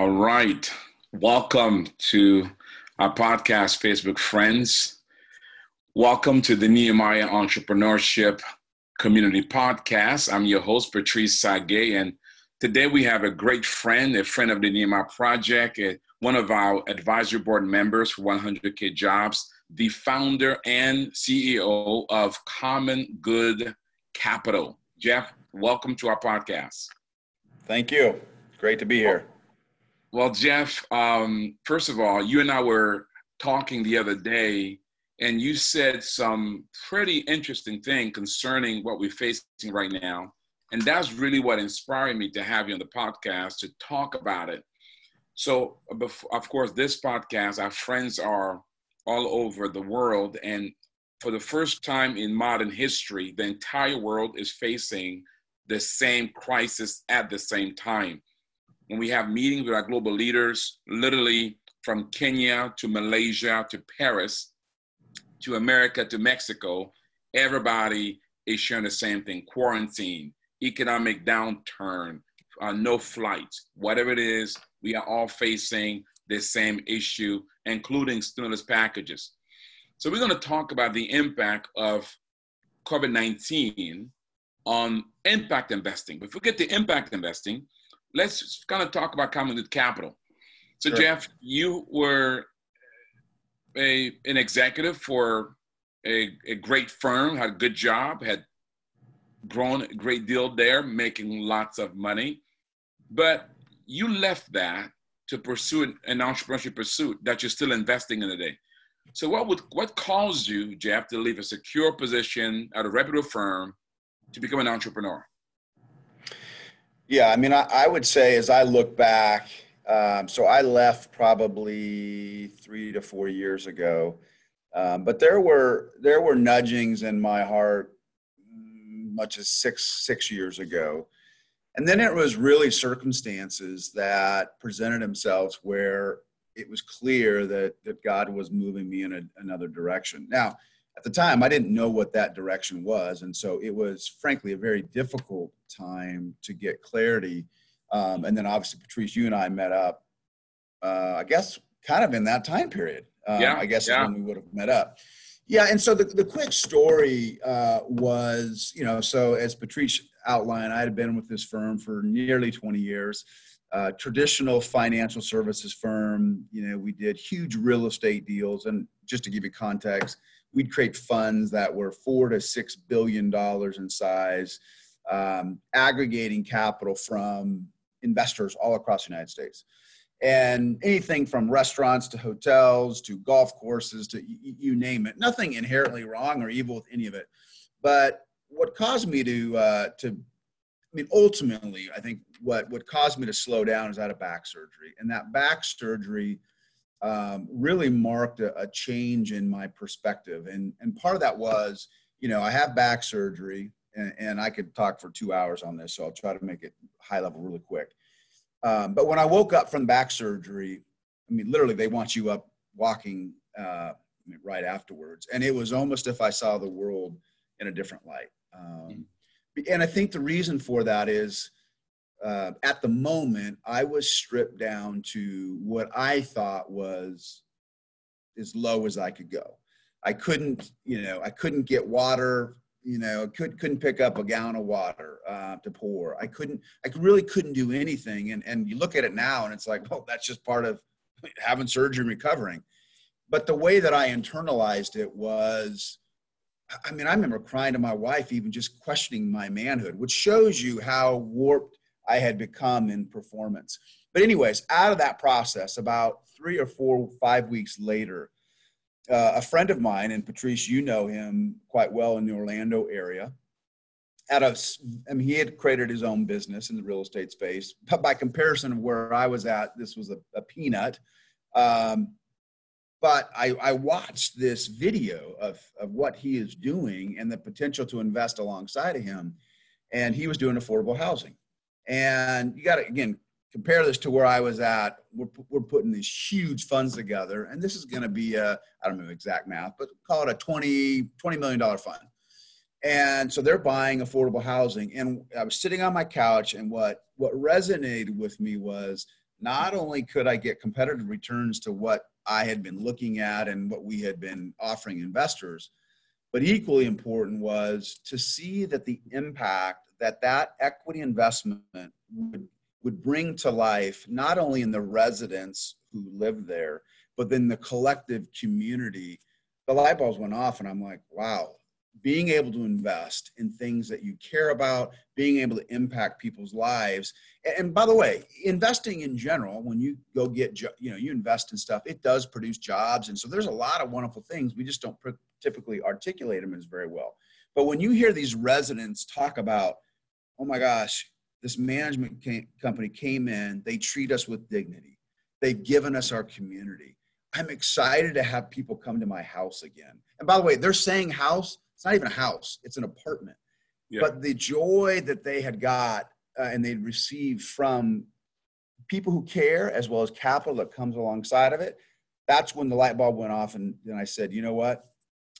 All right. Welcome to our podcast, Facebook Friends. Welcome to the Nehemiah Entrepreneurship Community Podcast. I'm your host, Patrice Tsague, and today we have a great friend, a friend of the Nehemiah Project, one of our advisory board members for 100K Jobs, the founder and CEO of Common Good Capital. Jeff, welcome to our podcast. Thank you. Great to be here. Well, Jeff, um, first of all, you and I were talking the other day, and you said some pretty interesting thing concerning what we're facing right now. And that's really what inspired me to have you on the podcast to talk about it. So, of course, this podcast, our friends are all over the world. And for the first time in modern history, the entire world is facing the same crisis at the same time when we have meetings with our global leaders, literally from Kenya to Malaysia to Paris to America to Mexico, everybody is sharing the same thing quarantine, economic downturn, uh, no flights, whatever it is, we are all facing the same issue, including stimulus packages. So, we're going to talk about the impact of COVID 19 on impact investing. But forget the impact investing, let's kind of talk about common good capital. So, sure. Jeff, you were a an executive for a, a great firm, had a good job, had grown a great deal there, making lots of money. But you left that to pursue an, an entrepreneurship pursuit that you're still investing in today. So what would what caused you, Jeff, to leave a secure position at a reputable firm to become an entrepreneur? Yeah, I mean, I, I would say as I look back, um, so I left probably three to four years ago, um, but there were there were nudgings in my heart, mm, much as six six years ago, and then it was really circumstances that presented themselves where it was clear that that God was moving me in a, another direction. Now, at the time, I didn't know what that direction was. And so it was, frankly, a very difficult time to get clarity. Um, and then obviously, Patrice, you and I met up, uh, I guess, kind of in that time period. Um, yeah, I guess yeah. when we would have met up. Yeah, and so the, the quick story uh, was, you know, so as Patrice outlined, I had been with this firm for nearly 20 years. Uh, traditional financial services firm. You know, we did huge real estate deals. And just to give you context, we'd create funds that were four to six billion dollars in size, um, aggregating capital from investors all across the United States. And anything from restaurants to hotels to golf courses to you, you name it, nothing inherently wrong or evil with any of it. But what caused me to uh, to I mean, ultimately, I think what what caused me to slow down is out of back surgery, and that back surgery um, really marked a, a, change in my perspective. And, and part of that was, you know, I have back surgery and, and I could talk for two hours on this, so I'll try to make it high level really quick. Um, but when I woke up from back surgery, I mean, literally, they want you up walking uh, right afterwards. And it was almost if I saw the world in a different light. Um, and I think the reason for that is uh, at the moment, I was stripped down to what I thought was as low as I could go. I couldn't, you know, I couldn't get water, you know, could couldn't pick up a gallon of water uh, to pour. I couldn't, I really couldn't do anything. And and you look at it now, and it's like, well, that's just part of having surgery and recovering. But the way that I internalized it was, I mean, I remember crying to my wife, even just questioning my manhood, which shows you how warped I had become in performance. But, anyways, out of that process, about three or four, five weeks later, uh, a friend of mine, and Patrice, you know him quite well in the Orlando area. Out of, I mean, he had created his own business in the real estate space. But by comparison of where I was at, this was a, a peanut. Um, but I, I, watched this video of, of what he is doing and the potential to invest alongside of him. And he was doing affordable housing. And you got to, again, compare this to where I was at. We're, we're putting these huge funds together. And this is going to be a, I don't know exact math, but call it a 20, $20 million fund. And so they're buying affordable housing. And I was sitting on my couch, and what, what resonated with me was not only could I get competitive returns to what I had been looking at and what we had been offering investors, but equally important was to see that the impact that that equity investment would, would bring to life, not only in the residents who live there, but then the collective community. The light bulbs went off, and I'm like, wow, being able to invest in things that you care about, being able to impact people's lives. And by the way, investing in general, when you go get, you know, you invest in stuff, it does produce jobs. And so there's a lot of wonderful things. We just don't typically articulate them as very well. But when you hear these residents talk about, oh my gosh, this management company came in, they treat us with dignity, they've given us our community. I'm excited to have people come to my house again. And by the way, they're saying house, it's not even a house, it's an apartment. Yeah. But the joy that they had got uh, and they'd received from people who care as well as capital that comes alongside of it, that's when the light bulb went off. And then I said, you know what?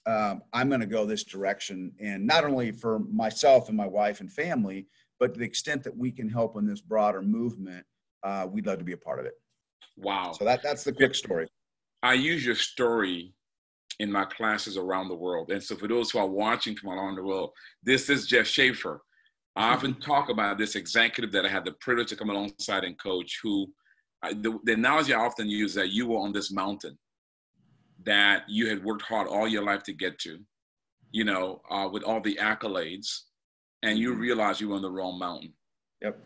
um, I'm going to go this direction. And not only for myself and my wife and family, but to the extent that we can help in this broader movement, uh, we'd love to be a part of it. Wow. So that, that's the quick story. I use your story in my classes around the world. And so for those who are watching from around the world, this is Jeff Schaefer. I often talk about this executive that I had the privilege to come alongside and coach who I, the, the analogy I often use that you were on this mountain that you had worked hard all your life to get to, you know, uh, with all the accolades, and you mm-hmm. realize you were on the wrong mountain. Yep.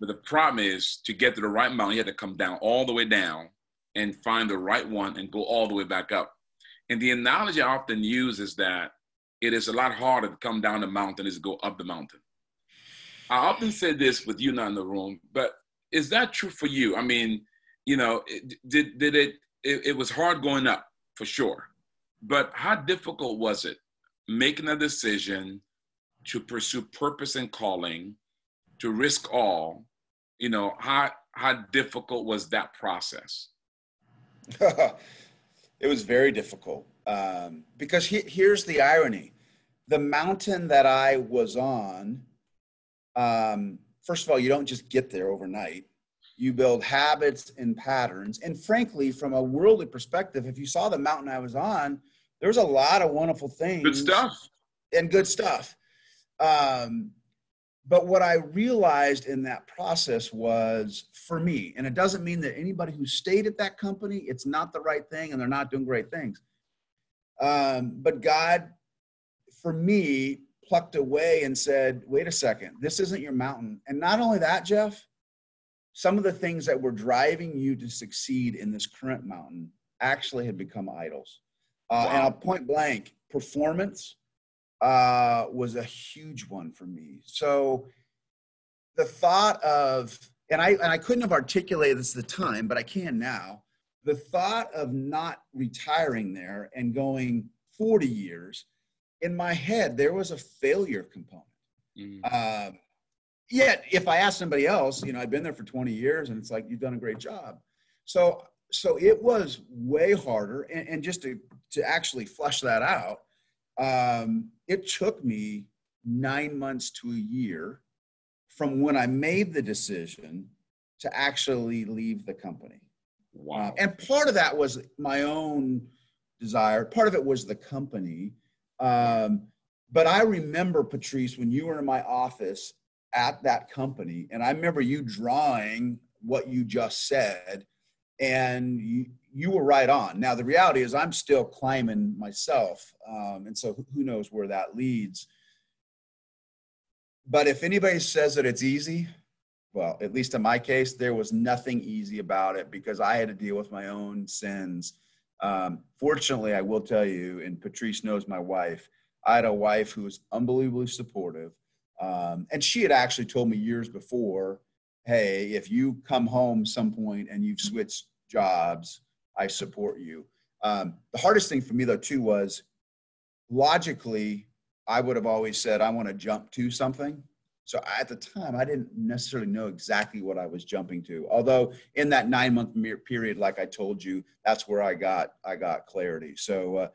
But the problem is to get to the right mountain, you had to come down all the way down and find the right one and go all the way back up. And the analogy I often use is that it is a lot harder to come down the mountain as to go up the mountain. I often say this with you not in the room, but is that true for you? I mean, you know, did did it, it? It was hard going up for sure. But how difficult was it making a decision to pursue purpose and calling, to risk all? You know, how how difficult was that process? it was very difficult um, because he, here's the irony: the mountain that I was on. Um, first of all, you don't just get there overnight you build habits and patterns. And frankly, from a worldly perspective, if you saw the mountain I was on, there's a lot of wonderful things. Good stuff. And good stuff. Um, but what I realized in that process was for me, and it doesn't mean that anybody who stayed at that company, it's not the right thing and they're not doing great things. Um, but God, for me, plucked away and said, wait a second, this isn't your mountain. And not only that, Jeff, some of the things that were driving you to succeed in this current mountain actually had become idols. Uh, wow. And I'll point blank, performance uh, was a huge one for me. So the thought of, and I, and I couldn't have articulated this at the time, but I can now. The thought of not retiring there and going 40 years, in my head, there was a failure component. Mm. Um, yet if I ask somebody else, you know, I've been there for 20 years and it's like, you've done a great job. So, so it was way harder. And, and just to, to actually flush that out, um, it took me nine months to a year from when I made the decision to actually leave the company. Wow. Uh, and part of that was my own desire. Part of it was the company. Um, but I remember, Patrice, when you were in my office at that company. And I remember you drawing what you just said, and you, you were right on. Now, the reality is, I'm still climbing myself. Um, and so who knows where that leads. But if anybody says that it's easy, well, at least in my case, there was nothing easy about it because I had to deal with my own sins. Um, fortunately, I will tell you, and Patrice knows my wife, I had a wife who was unbelievably supportive. Um, and she had actually told me years before, hey, if you come home some point and you've switched jobs, I support you. Um, the hardest thing for me though too was logically, I would have always said I want to jump to something. So at the time, I didn't necessarily know exactly what I was jumping to. Although in that nine month period, like I told you, that's where I got I got clarity. So uh,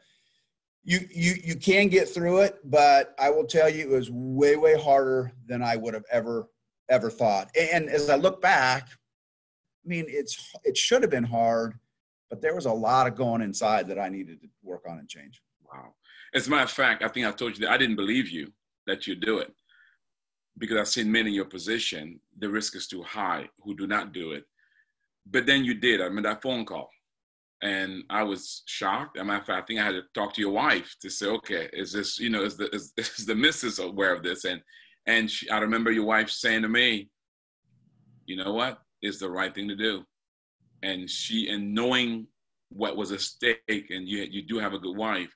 you you you can get through it, but I will tell you it was way way harder than I would have ever ever thought. And as I look back, I mean, it's it should have been hard, but there was a lot of going inside that I needed to work on and change. Wow. As a matter of fact, I think I told you that I didn't believe you that you do it because I've seen men in your position, the risk is too high who do not do it. But then you did. I mean, that phone call. And I was shocked. As a matter of fact, I think I had to talk to your wife to say, okay, is this, you know, is the, is, is the missus aware of this? And, and she, I remember your wife saying to me, you know what, is the right thing to do. And she, and knowing what was at stake, and you, you do have a good wife.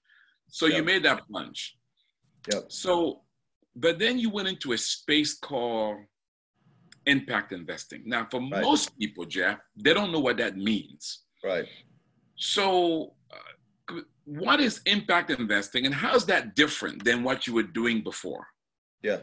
So yep. you made that plunge. Yep. So but then you went into a space called impact investing. Now, for right. most people, Jeff, they don't know what that means. Right. So, uh, what is impact investing, and how is that different than what you were doing before? Yeah,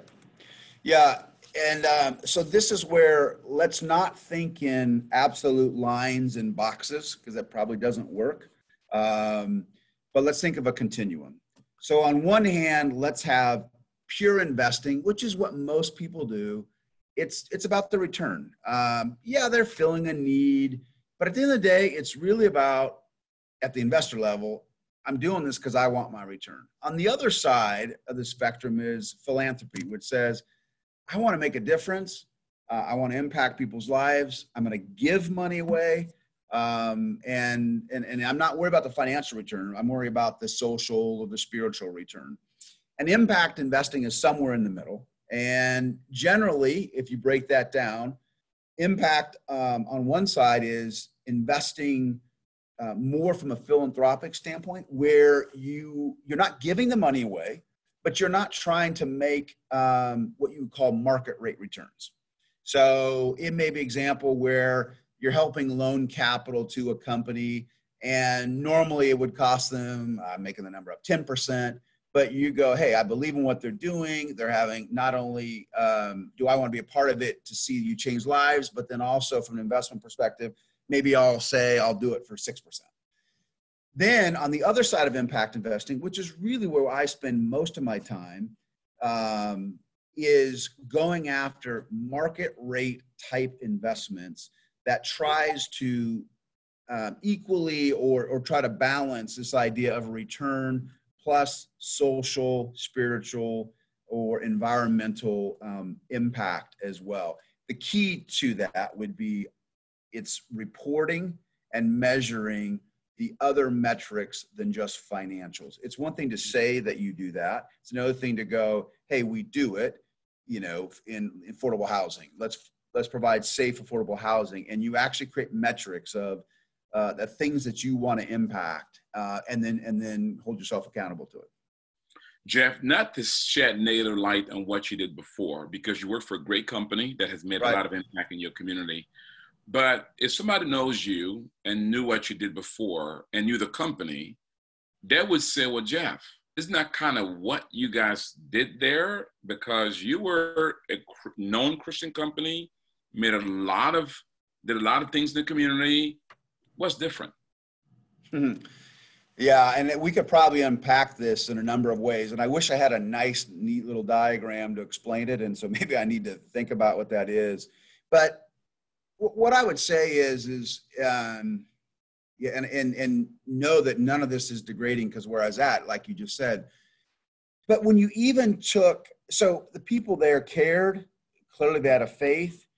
yeah, and um, so this is where let's not think in absolute lines and boxes because that probably doesn't work. Um, but let's think of a continuum. So on one hand, let's have pure investing, which is what most people do, it's it's about the return. Um, yeah, they're filling a need, but at the end of the day, it's really about at the investor level. I'm doing this because I want my return. On the other side of the spectrum is philanthropy, which says, I want to make a difference. Uh, I want to impact people's lives. I'm going to give money away. Um, and, and, and I'm not worried about the financial return. I'm worried about the social or the spiritual return. And impact investing is somewhere in the middle. And generally, if you break that down, impact um, on one side is investing uh, more from a philanthropic standpoint, where you you're not giving the money away, but you're not trying to make um, what you call market rate returns. So it may be example where you're helping loan capital to a company, and normally it would cost them, uh, making the number up, 10% but you go, hey, I believe in what they're doing. They're having not only um, do I want to be a part of it to see you change lives, but then also from an investment perspective, maybe I'll say I'll do it for 6%. Then on the other side of impact investing, which is really where I spend most of my time, um, is going after market rate type investments that tries to um, equally or, or try to balance this idea of return plus social, spiritual, or environmental um, impact as well. The key to that would be it's reporting and measuring the other metrics than just financials. It's one thing to say that you do that. It's another thing to go, hey, we do it, you know, in affordable housing. Let's let's provide safe, affordable housing, and you actually create metrics of uh, the things that you want to impact, uh, and then and then hold yourself accountable to it. Jeff, not to shed negative light on what you did before, because you work for a great company that has made right. a lot of impact in your community. But if somebody knows you and knew what you did before and knew the company, they would say, "Well, Jeff, isn't that kind of what you guys did there? Because you were a known Christian company, made a lot of did a lot of things in the community, What's different? Mm-hmm. Yeah, and we could probably unpack this in a number of ways. And I wish I had a nice, neat little diagram to explain it. And so maybe I need to think about what that is. But what I would say is, is um, yeah, and, and and know that none of this is degrading because where I was at, like you just said. But when you even took, so the people there cared. Clearly, they had a faith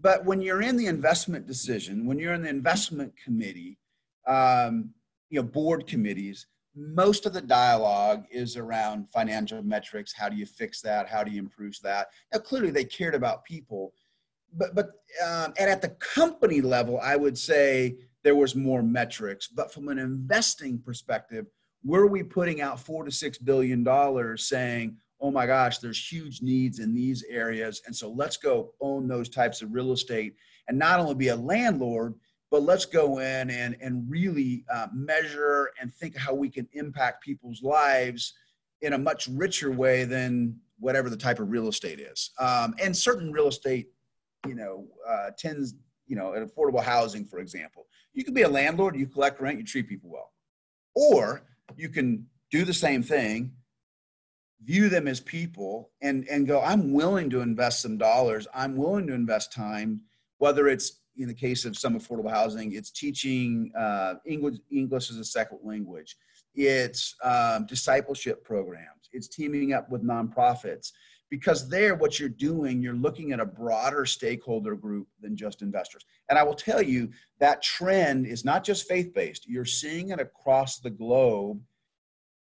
but when you're in the investment decision, when you're in the investment committee, um, you know, board committees, most of the dialogue is around financial metrics. How do you fix that? How do you improve that? Now, clearly, they cared about people, but but um, and at the company level, I would say there was more metrics. But from an investing perspective, were we putting out four to six billion dollars, saying, oh my gosh, there's huge needs in these areas. And so let's go own those types of real estate and not only be a landlord, but let's go in and, and really uh, measure and think how we can impact people's lives in a much richer way than whatever the type of real estate is. Um, and certain real estate, you know, uh, tends, you know, affordable housing, for example. You can be a landlord, you collect rent, you treat people well. Or you can do the same thing view them as people and and go i'm willing to invest some dollars i'm willing to invest time whether it's in the case of some affordable housing, it's teaching uh, English, English as a second language. It's um, discipleship programs. It's teaming up with nonprofits because there, what you're doing, you're looking at a broader stakeholder group than just investors. And I will tell you that trend is not just faith based. You're seeing it across the globe.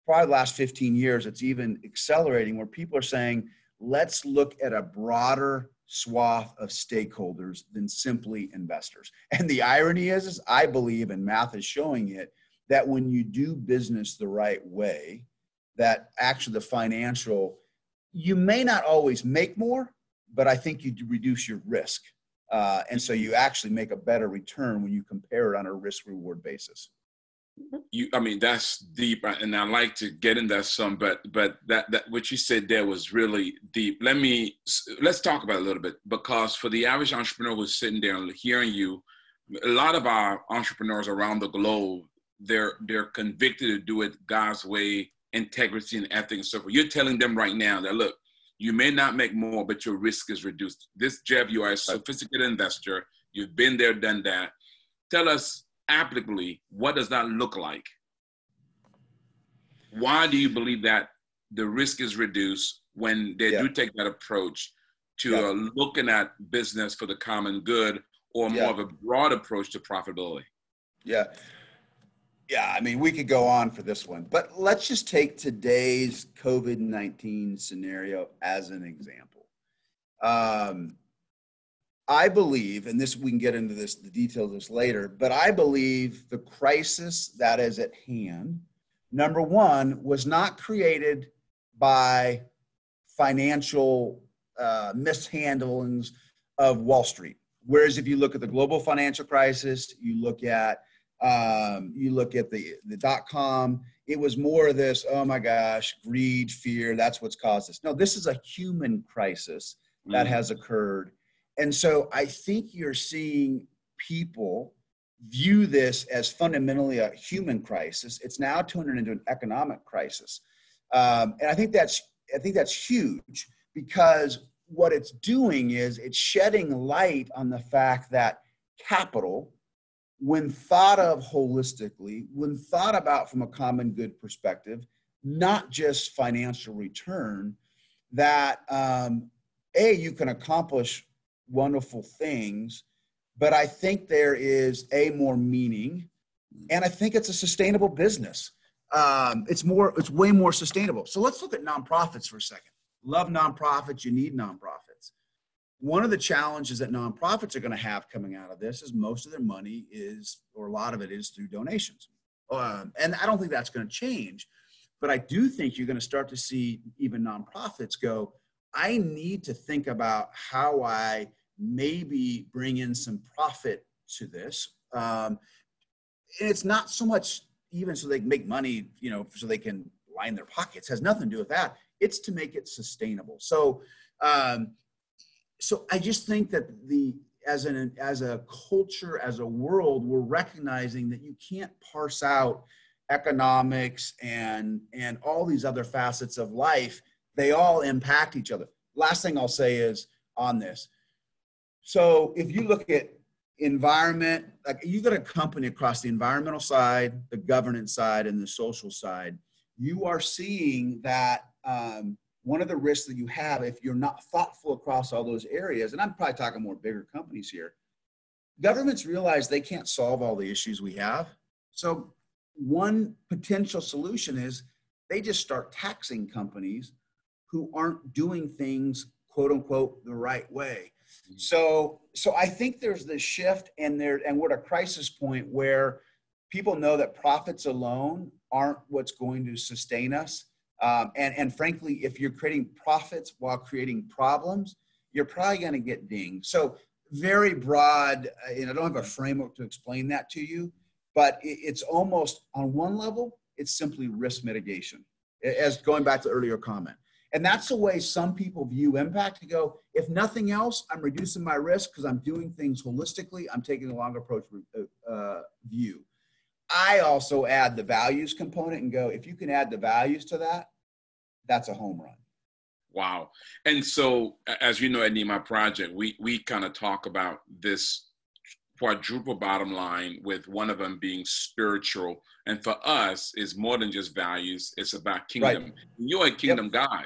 Probably the last 15 years, it's even accelerating where people are saying, let's look at a broader swath of stakeholders than simply investors. And the irony is, is I believe, and math is showing it, that when you do business the right way, that actually the financial, you may not always make more, but I think you reduce your risk. Uh, and so you actually make a better return when you compare it on a risk reward basis. You i mean that's deep and i like to get in that some but but that that what you said there was really deep. Let me let's talk about it a little bit because for the average entrepreneur who's sitting there and hearing you a lot of our entrepreneurs around the globe they're they're convicted to do it god's way integrity and ethics and so forth you're telling them right now that look you may not make more but your risk is reduced this jeff you are a sophisticated investor you've been there done that tell us applicably, what does that look like? Why do you believe that the risk is reduced when they yeah. do take that approach to yeah. uh, looking at business for the common good or yeah. more of a broad approach to profitability? Yeah. Yeah, I mean, we could go on for this one, but let's just take today's COVID 19 scenario as an example. Um, I believe, and this we can get into this the details of this later, but I believe the crisis that is at hand, number one, was not created by financial uh, mishandlings of Wall Street. Whereas if you look at the global financial crisis, you look at um, you look at the the dot com, it was more of this. Oh my gosh, greed, fear. That's what's caused this. No, this is a human crisis that mm. has occurred and so I think you're seeing people view this as fundamentally a human crisis. It's now turned into an economic crisis. Um, and I think that's I think that's huge because what it's doing is it's shedding light on the fact that capital, when thought of holistically, when thought about from a common good perspective, not just financial return, that um, a you can accomplish wonderful things, but I think there is a more meaning, and I think it's a sustainable business. Um, it's more, it's way more sustainable. So let's look at nonprofits for a second. Love nonprofits. You need nonprofits. One of the challenges that nonprofits are going to have coming out of this is most of their money is, or a lot of it is through donations. Um, and I don't think that's going to change. But I do think you're going to start to see even nonprofits go, I need to think about how I maybe bring in some profit to this. Um, and it's not so much even so they can make money, you know, so they can line their pockets. It has nothing to do with that. It's to make it sustainable. So, um, so I just think that the as an as a culture, as a world, we're recognizing that you can't parse out economics and and all these other facets of life. They all impact each other. Last thing I'll say is on this so if you look at environment, like you got a company across the environmental side, the governance side, and the social side, you are seeing that um, one of the risks that you have if you're not thoughtful across all those areas, and I'm probably talking more bigger companies here, governments realize they can't solve all the issues we have. So one potential solution is they just start taxing companies who aren't doing things quote unquote the right way mm-hmm. so, so I think there's this shift, and there, and we're at a crisis point where people know that profits alone aren't what's going to sustain us. Um, and, and frankly, if you're creating profits while creating problems, you're probably going to get dinged. So, very broad, and I don't have a framework to explain that to you, but it's almost on one level, it's simply risk mitigation. As going back to earlier comment, and that's the way some people view impact to go, if nothing else, I'm reducing my risk because I'm doing things holistically. I'm taking a longer approach uh, uh, view. I also add the values component and go, if you can add the values to that, that's a home run. Wow. And so, as you know, at Nehemiah Project, we, we kind of talk about this quadruple bottom line with one of them being spiritual. And for us, is more than just values. It's about kingdom. Right. You're a kingdom yep. guy,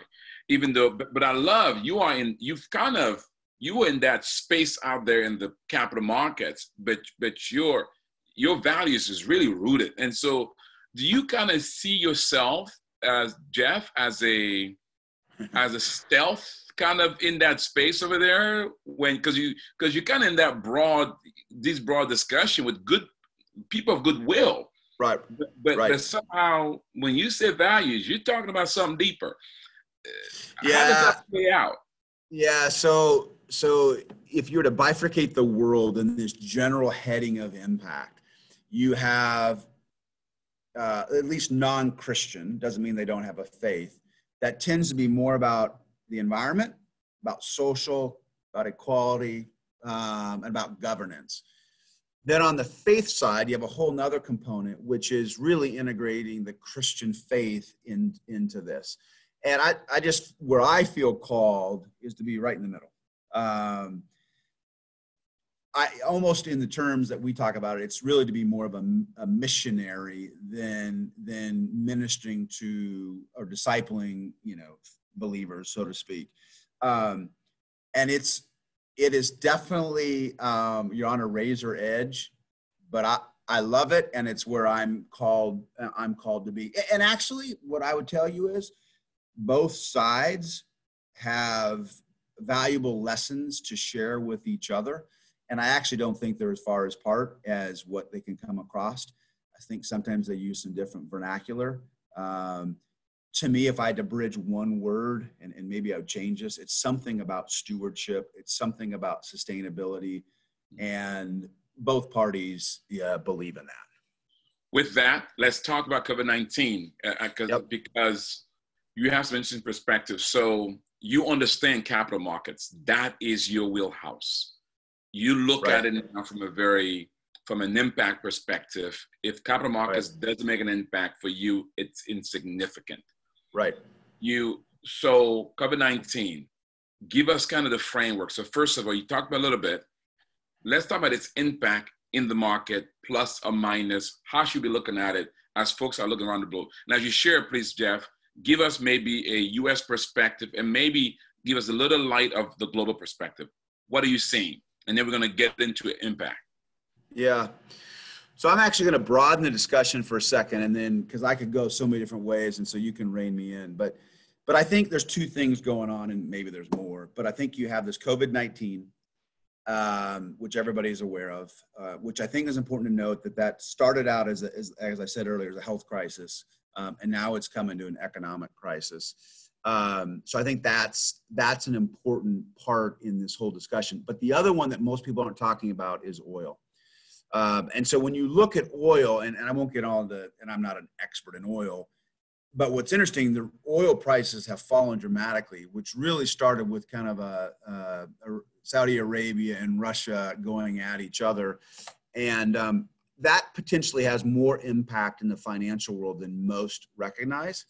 even though. But, but I love you are in. You've kind of you were in that space out there in the capital markets, but but your your values is really rooted. And so, do you kind of see yourself as Jeff as a mm-hmm. as a stealth kind of in that space over there? When because you because you're kind of in that broad this broad discussion with good people of goodwill right. But, but, right. but somehow when you say values you're talking about something deeper. Yeah how does that play out? Yeah so so if you were to bifurcate the world in this general heading of impact you have uh, at least non-christian doesn't mean they don't have a faith that tends to be more about the environment, about social, about equality, um, and about governance. Then on the faith side, you have a whole nother component, which is really integrating the Christian faith in, into this. And I, I just, where I feel called is to be right in the middle. Um, I almost in the terms that we talk about it, it's really to be more of a, a missionary than than ministering to or discipling, you know, believers, so to speak. Um, and it's it is definitely um, you're on a razor edge, but I I love it, and it's where I'm called I'm called to be. And actually, what I would tell you is both sides have valuable lessons to share with each other. And I actually don't think they're as far as apart as what they can come across. I think sometimes they use some different vernacular. Um, to me, if I had to bridge one word, and, and maybe I would change this, it's something about stewardship. It's something about sustainability, and both parties yeah, believe in that. With that, let's talk about COVID nineteen uh, yep. because you have some interesting perspective. So you understand capital markets. That is your wheelhouse. You look right. at it now from a very from an impact perspective. If capital markets right. doesn't make an impact for you, it's insignificant. Right. You so COVID nineteen, give us kind of the framework. So first of all, you talked about a little bit. Let's talk about its impact in the market, plus or minus. How should we be looking at it as folks are looking around the globe? And as you share, please, Jeff, give us maybe a U.S. perspective and maybe give us a little light of the global perspective. What are you seeing? And then we're going to get into impact. Yeah. So I'm actually going to broaden the discussion for a second, and then because I could go so many different ways, and so you can rein me in. But, but I think there's two things going on, and maybe there's more. But I think you have this COVID-19, um, which everybody is aware of, uh, which I think is important to note that that started out as, a, as, as I said earlier, as a health crisis, um, and now it's come into an economic crisis. Um, so I think that's that's an important part in this whole discussion. But the other one that most people aren't talking about is oil. Um, and so when you look at oil, and, and I won't get all the, and I'm not an expert in oil, but what's interesting, the oil prices have fallen dramatically, which really started with kind of a, a, a Saudi Arabia and Russia going at each other. And um, that potentially has more impact in the financial world than most recognize.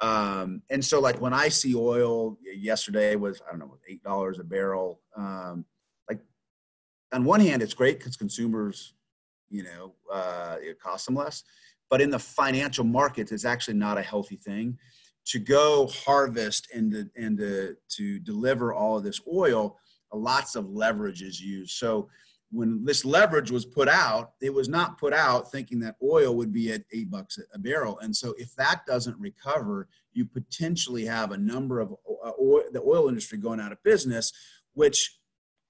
Um, and so, like when I see oil yesterday was I don't know eight dollars a barrel. Um, like on one hand, it's great because consumers you know, uh, it costs them less. But in the financial markets, it's actually not a healthy thing. To go harvest and to, and to, to deliver all of this oil, lots of leverage is used. So when this leverage was put out, it was not put out thinking that oil would be at eight bucks a barrel. And so if that doesn't recover, you potentially have a number of uh, oil, the oil industry going out of business, which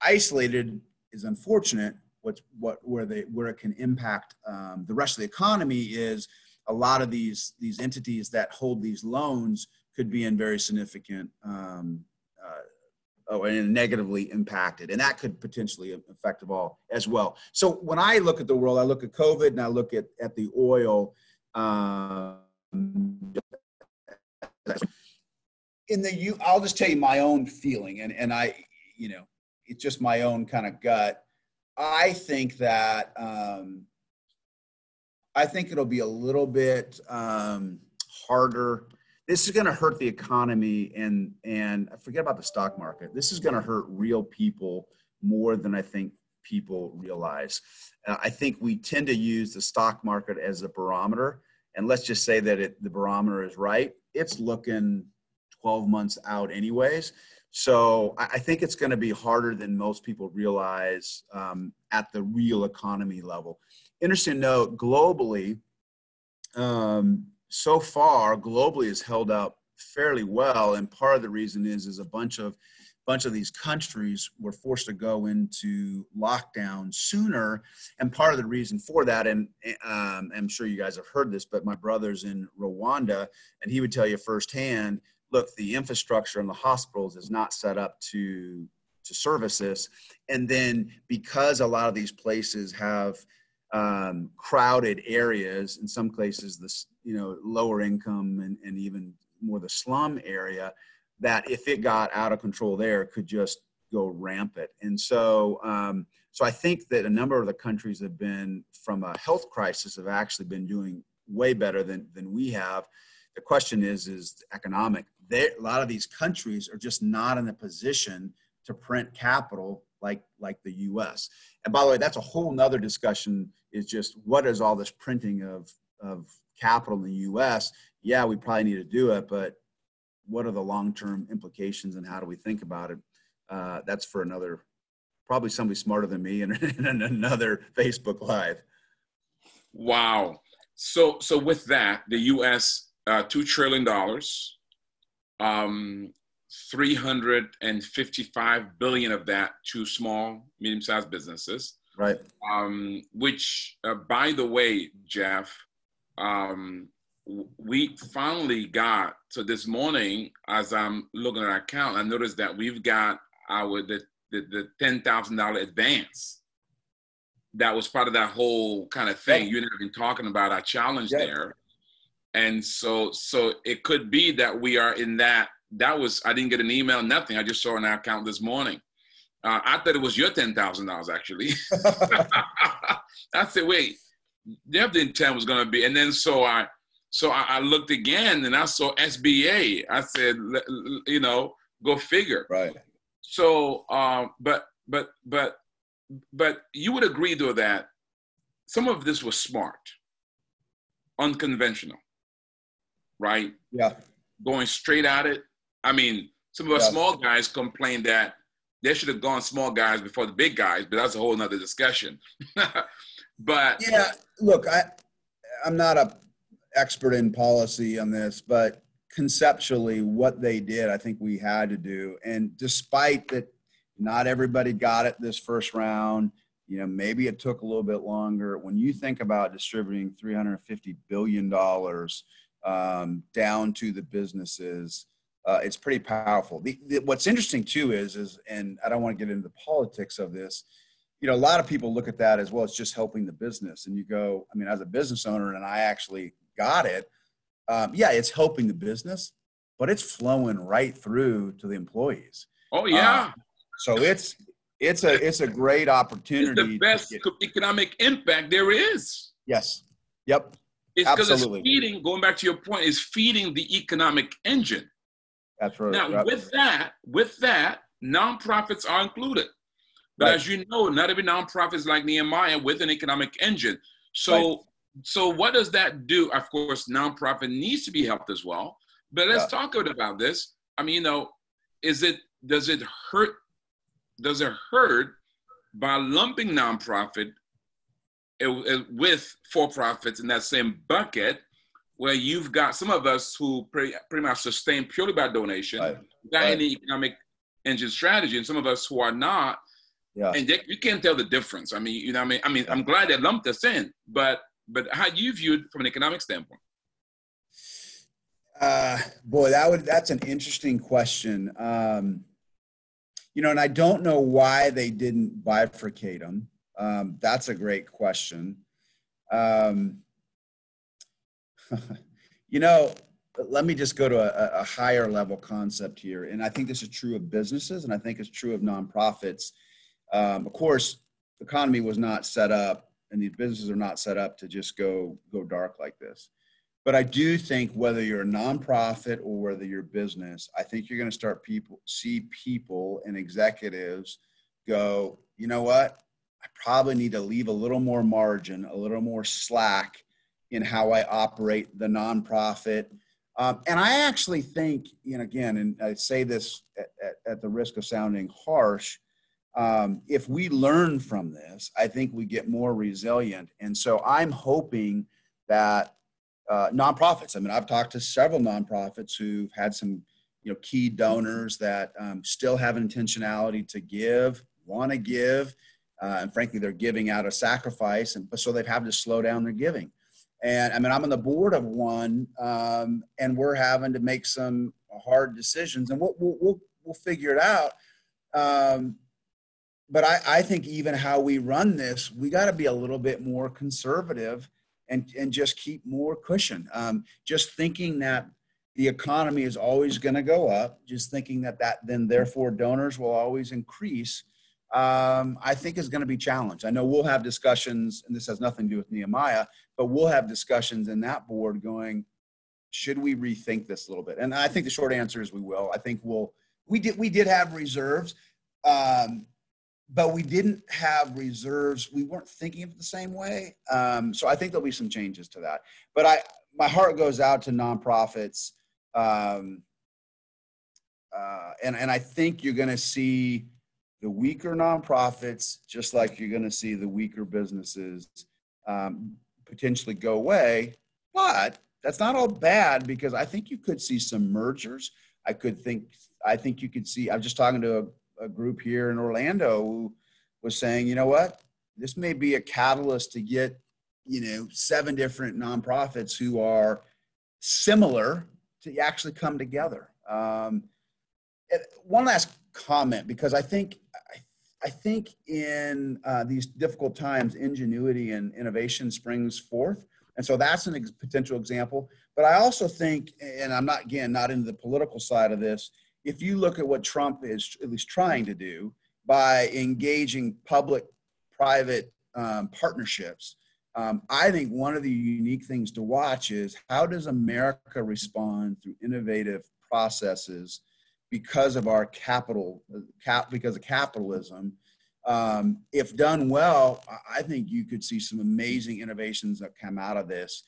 isolated is unfortunate, what's what where they where it can impact um, the rest of the economy is a lot of these these entities that hold these loans could be in very significant um, uh, oh, and negatively impacted, and that could potentially affect of all as well. So when I look at the world, I look at COVID and I look at at the oil. Um, in the you, I'll just tell you my own feeling, and and I, you know, it's just my own kind of gut I think that um, I think it'll be a little bit um, harder. This is going to hurt the economy, and and forget about the stock market. This is going to hurt real people more than I think people realize. Uh, I think we tend to use the stock market as a barometer, and let's just say that it, the barometer is right. It's looking 12 months out, anyways. So I, I think it's going to be harder than most people realize um, at the real economy level. Interesting note: globally, um, so far, globally has held up fairly well, and part of the reason is is a bunch of bunch of these countries were forced to go into lockdown sooner. And part of the reason for that, and um, I'm sure you guys have heard this, but my brother's in Rwanda, and he would tell you firsthand look, the infrastructure in the hospitals is not set up to to service this. And then because a lot of these places have um, crowded areas, in some places, this you know lower income and, and even more the slum area, that if it got out of control there, could just go rampant. And so, um, so I think that a number of the countries have been, from a health crisis, have actually been doing way better than than we have. The question is, is economic. They, a lot of these countries are just not in a position to print capital like like the U.S. And by the way, that's a whole nother discussion. Is just what is all this printing of of capital in the U.S. Yeah, we probably need to do it, but what are the long-term implications and how do we think about it? Uh, that's for another, probably somebody smarter than me and, and another Facebook Live. Wow. So, so with that, the U.S. Uh, two trillion dollars, um, 355 billion of that to small, medium-sized businesses. Right. Um, which, uh, by the way, Jeff, um, we finally got so this morning as i'm looking at our account i noticed that we've got our the the, the $10000 advance. That was part of that whole kind of thing you and i've been talking about our challenge yeah. there. And so so it could be that we are in that that was i didn't get an email nothing. I just saw an account this morning. Uh, i thought it was your $10000 actually. I said wait the intent was going to be and then so i so I, I, looked again and I saw SBA. I said, you know, go figure. Right. So, um, but but but but you would agree though that some of this was smart, unconventional, right? Yeah. Going straight at it. I mean, some of us yeah. small guys complained that they should have gone small guys before the big guys, but that's a whole nother discussion. but yeah, look, I I'm not a expert in policy on this, but conceptually, what they did, I think we had to do. And despite that, not everybody got it this first round. You know, maybe it took a little bit longer. When you think about distributing 350 billion dollars um, down to the businesses, uh, it's pretty powerful. The, the, what's interesting too is, is, and I don't want to get into the politics of this. You know, a lot of people look at that as well. It's just helping the business, and you go, I mean, as a business owner, and I actually got it, um, yeah, it's helping the business, but it's flowing right through to the employees. Oh yeah. Um, so it's it's a it's a great opportunity. It's the best get, economic impact there is. Yes. Yep. It's because it's feeding. Going back to your point, is feeding the economic engine. That's right. Now, right. with that, with that, nonprofits are included. But right. as you know, not every nonprofit is like Nehemiah with an economic engine. So right so what does that do? Of course, nonprofit needs to be helped as well. But let's yeah. talk about this. I mean, you know, is it does it hurt? Does it hurt by lumping nonprofit eh, eh, with for profits in that same bucket, where you've got some of us who pretty, pretty much sustain purely by donation, right. without right. any economic engine strategy, and some of us who are not. Yeah. And they, you can't tell the difference. I mean, you know, I mean, I mean, I'm glad they lumped us in, but but how do you view it from an economic standpoint? Uh, boy, that would that's an interesting question. Um, you know, and I don't know why they didn't bifurcate them. Um, that's a great question. Um, you know, let me just go to a, a, higher level concept here, and I think this is true of businesses, and I think it's true of nonprofits. Um, of course, the economy was not set up and these businesses are not set up to just go go dark like this but i do think whether you're a nonprofit or whether you're business i think you're going to start people see people and executives go you know what I probably need to leave a little more margin, a little more slack in how I operate the nonprofit. Um, and I actually think, you know, again, and I say this at, at, at the risk of sounding harsh, um, if we learn from this, I think we get more resilient. And so I'm hoping that uh, nonprofits, I mean, I've talked to several nonprofits who've had some, you know, key donors that um, still have an intentionality to give, want to give, uh, and frankly, they're giving out a sacrifice, and so they've had to slow down their giving. And I mean, I'm on the board of one, um, and we're having to make some hard decisions, and we'll we'll we'll, we'll figure it out. Um, but I, I think even how we run this, we got to be a little bit more conservative and, and just keep more cushion. Um, just thinking that the economy is always going to go up, just thinking that that then therefore donors will always increase, um, I think is going to be challenged. I know we'll have discussions, and this has nothing to do with Nehemiah, but we'll have discussions in that board going, should we rethink this a little bit? And I think the short answer is we will. I think we'll. We did. We did have reserves. Um, but we didn't have reserves. We weren't thinking of it the same way. Um, so I think there'll be some changes to that. But I, my heart goes out to nonprofits, um, uh, and and I think you're going to see the weaker nonprofits, just like you're going to see the weaker businesses, um, potentially go away. But that's not all bad because I think you could see some mergers. I could think I think you could see. I'm just talking to a a group here in Orlando who was saying, you know what, this may be a catalyst to get, you know, seven different nonprofits who are similar to actually come together. Um, one last comment, because I think I think in uh, these difficult times, ingenuity and innovation springs forth. And so that's a ex- potential example. But I also think, and I'm not, again, not into the political side of this, if you look at what Trump is at least trying to do by engaging public private um, partnerships, um, I think one of the unique things to watch is how does America respond through innovative processes because of our capital, cap, because of capitalism. Um, if done well, I think you could see some amazing innovations that come out of this.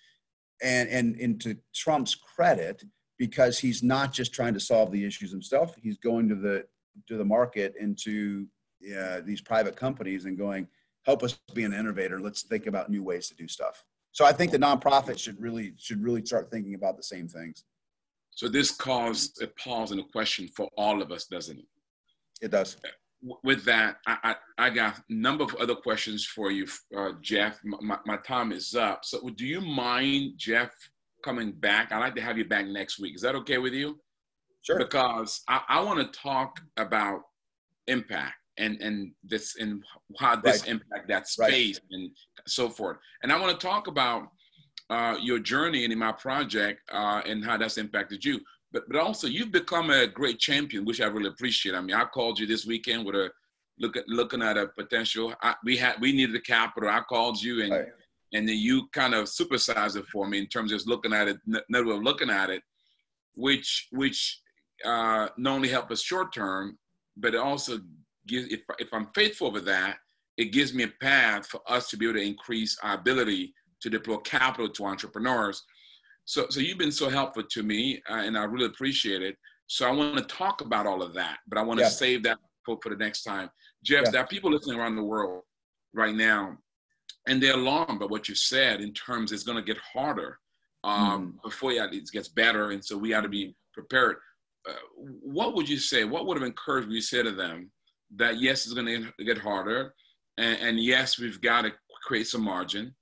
And, and, and to Trump's credit, because he's not just trying to solve the issues himself. He's going to the to the market and to uh, these private companies and going, help us be an innovator. Let's think about new ways to do stuff. So I think the nonprofit should really should really start thinking about the same things. So this caused a pause and a question for all of us, doesn't it? It does. With that, I, I, I got a number of other questions for you, uh, Jeff. My, my time is up. So do you mind, Jeff, coming back. I'd like to have you back next week. Is that okay with you? Sure. Because I, I want to talk about impact and and this and how this right. impact that space right. and so forth. And I want to talk about uh, your journey and Nehemiah Project uh, and how that's impacted you. But but also you've become a great champion, which I really appreciate. I mean, I called you this weekend with a look at looking at a potential. I, we had we needed a capital. I called you and. Right and then you kind of supersize it for me in terms of just looking at it, another way of looking at it, which which uh, not only help us short term, but it also gives if if I'm faithful with that, it gives me a path for us to be able to increase our ability to deploy capital to entrepreneurs. So so you've been so helpful to me, uh, and I really appreciate it. So I want to talk about all of that, but I want to yeah. save that for, for the next time. Jeff, yeah. there are people listening around the world right now and they're alarmed by what you said in terms it's going to get harder um, mm. before it gets better, and so we got to be prepared. Uh, what would you say? What would have encouraged you to say to them that yes, it's going to get harder, and, and yes, we've got to create some margin,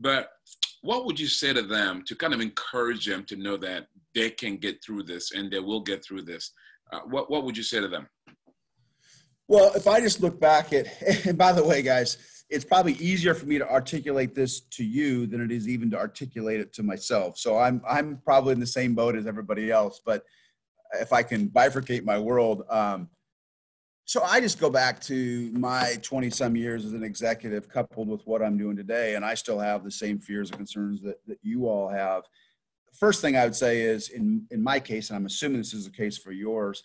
but what would you say to them to kind of encourage them to know that they can get through this and they will get through this? Uh, what what would you say to them? Well, if I just look back at, and by the way, guys, it's probably easier for me to articulate this to you than it is even to articulate it to myself. So I'm I'm probably in the same boat as everybody else. But if I can bifurcate my world, um, so I just go back to my 20 some years as an executive, coupled with what I'm doing today, and I still have the same fears and concerns that that you all have. First thing I would say is, in in my case, and I'm assuming this is the case for yours,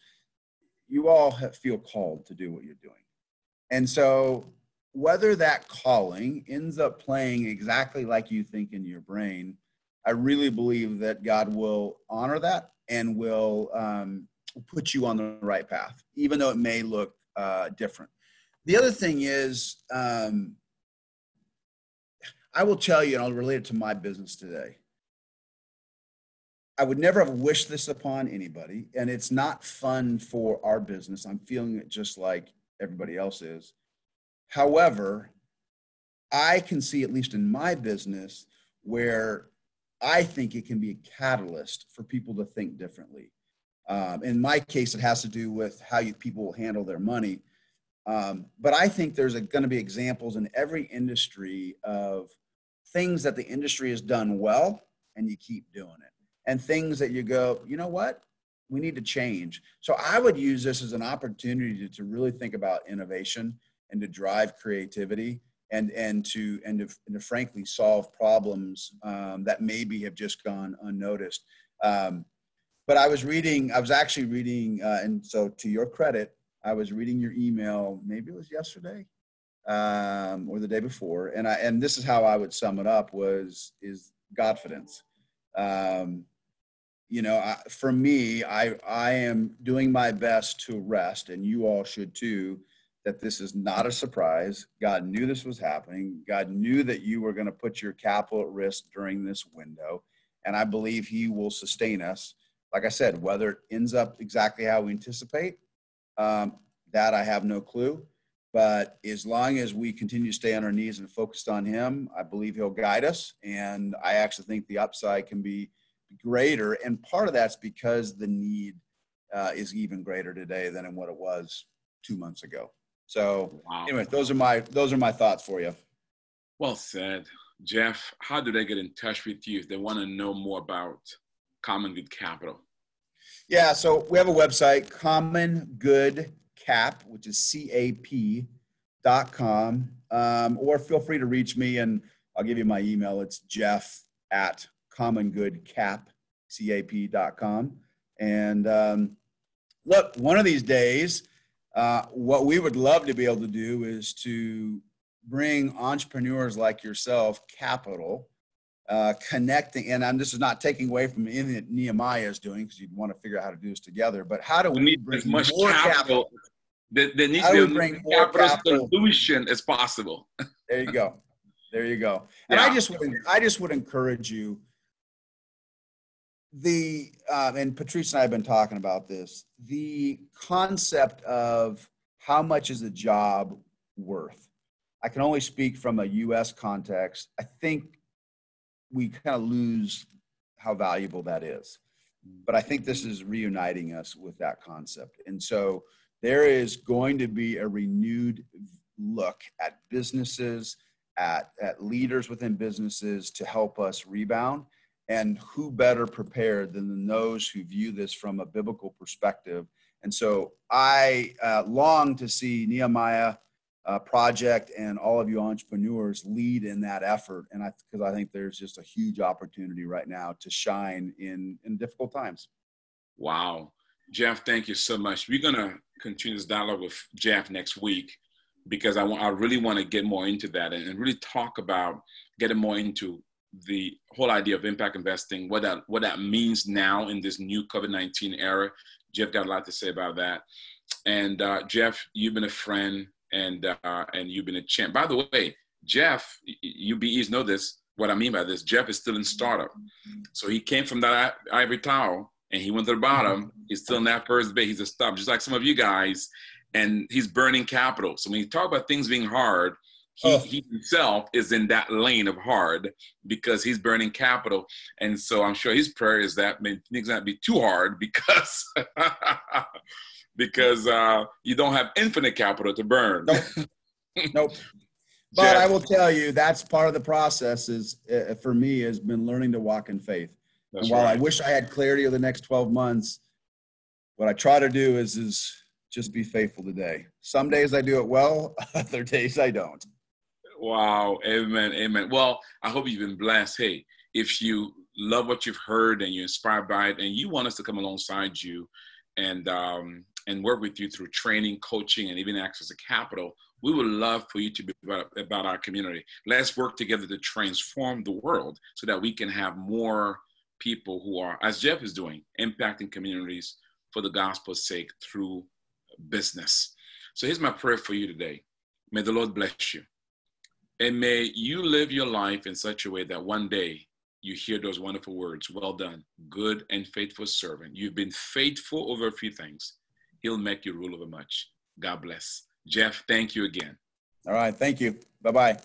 you all have, feel called to do what you're doing, and so whether that calling ends up playing exactly like you think in your brain, I really believe that God will honor that and will um, put you on the right path, even though it may look uh, different. The other thing is, um, I will tell you, and I'll relate it to my business today. I would never have wished this upon anybody, and it's not fun for our business. I'm feeling it just like everybody else is. However, I can see, at least in my business, where I think it can be a catalyst for people to think differently. Um, in my case, it has to do with how you, people handle their money. Um, but I think there's going to be examples in every industry of things that the industry has done well and you keep doing it, and things that you go, you know what, we need to change. So I would use this as an opportunity to, to really think about innovation and to drive creativity and and to and to, and to frankly solve problems um, that maybe have just gone unnoticed. Um, but I was reading, I was actually reading, uh, and so to your credit, I was reading your email. Maybe it was yesterday um, or the day before, and I and this is how I would sum it up: was is Godfidence. Um, you know, I, for me, I I am doing my best to rest, and you all should too that this is not a surprise. God knew this was happening. God knew that you were going to put your capital at risk during this window. And I believe He will sustain us. Like I said, whether it ends up exactly how we anticipate, um, that I have no clue. But as long as we continue to stay on our knees and focused on Him, I believe He'll guide us. And I actually think the upside can be greater. And part of that's because the need uh, is even greater today than what it was two months ago. So wow. anyway, those are my those are my thoughts for you. Well said, Jeff. How do they get in touch with you if they want to know more about Common Good Capital? Yeah, so we have a website, Common Good Cap, which is C A P dot com, um, or feel free to reach me and I'll give you my email. It's Jeff at Common Good Cap, C A P dot com. And um, look, one of these days uh, what we would love to be able to do is to bring entrepreneurs like yourself capital, uh, connecting. And I'm, this is not taking away from anything that Nehemiah is doing because you'd want to figure out how to do this together. But how do we, we need bring as much more capital? capital there, there needs to be bring more capital solution as possible. there you go. There you go. And yeah. I just would, I just would encourage you the uh, and Patrice and I have been talking about this. The concept of how much is a job worth? I can only speak from a U.S. context. I think we kind of lose how valuable that is, but I think this is reuniting us with that concept. And so there is going to be a renewed look at businesses, at at leaders within businesses to help us rebound and who better prepared than those who view this from a biblical perspective? And so I uh, long to see Nehemiah uh, Project and all of you entrepreneurs lead in that effort. And I, because I think there's just a huge opportunity right now to shine in, in difficult times. Wow. Jeff, thank you so much. We're going to continue this dialogue with Jeff next week because I, want, I really want to get more into that and, and really talk about getting more into the whole idea of impact investing, what that what that means now in this new COVID nineteen era. Jeff got a lot to say about that. And uh, Jeff, you've been a friend, and uh, and you've been a champ. By the way, Jeff, UBEs know this. What I mean by this, Jeff is still in startup, so he came from that ivory tower and he went to the bottom. He's still in that first base. He's a stop, just like some of you guys, and he's burning capital. So when you talk about things being hard, he, oh. he himself is in that lane of hard because he's burning capital. And so I'm sure his prayer is that things not be too hard because because uh, you don't have infinite capital to burn. Nope. nope. But Jeff. I will tell you that's part of the process is uh, for me has been learning to walk in faith. That's and while right. I wish I had clarity of the next 12 months, what I try to do is is just be faithful today. Some days I do it well, other days I don't. Wow. Amen. Amen. Well, I hope you've been blessed. Hey, if you love what you've heard and you're inspired by it and you want us to come alongside you and um, and work with you through training, coaching, and even access to capital, We would love for you to be about, about our community. Let's work together to transform the world so that we can have more people who are, as Jeff is doing, impacting communities for the gospel's sake through business. So here's my prayer for you today. May the Lord bless you. And may you live your life in such a way that one day you hear those wonderful words Well done, good and faithful servant. You've been faithful over a few things. He'll make you rule over much. God bless. Jeff, thank you again. All right. Thank you. Bye bye.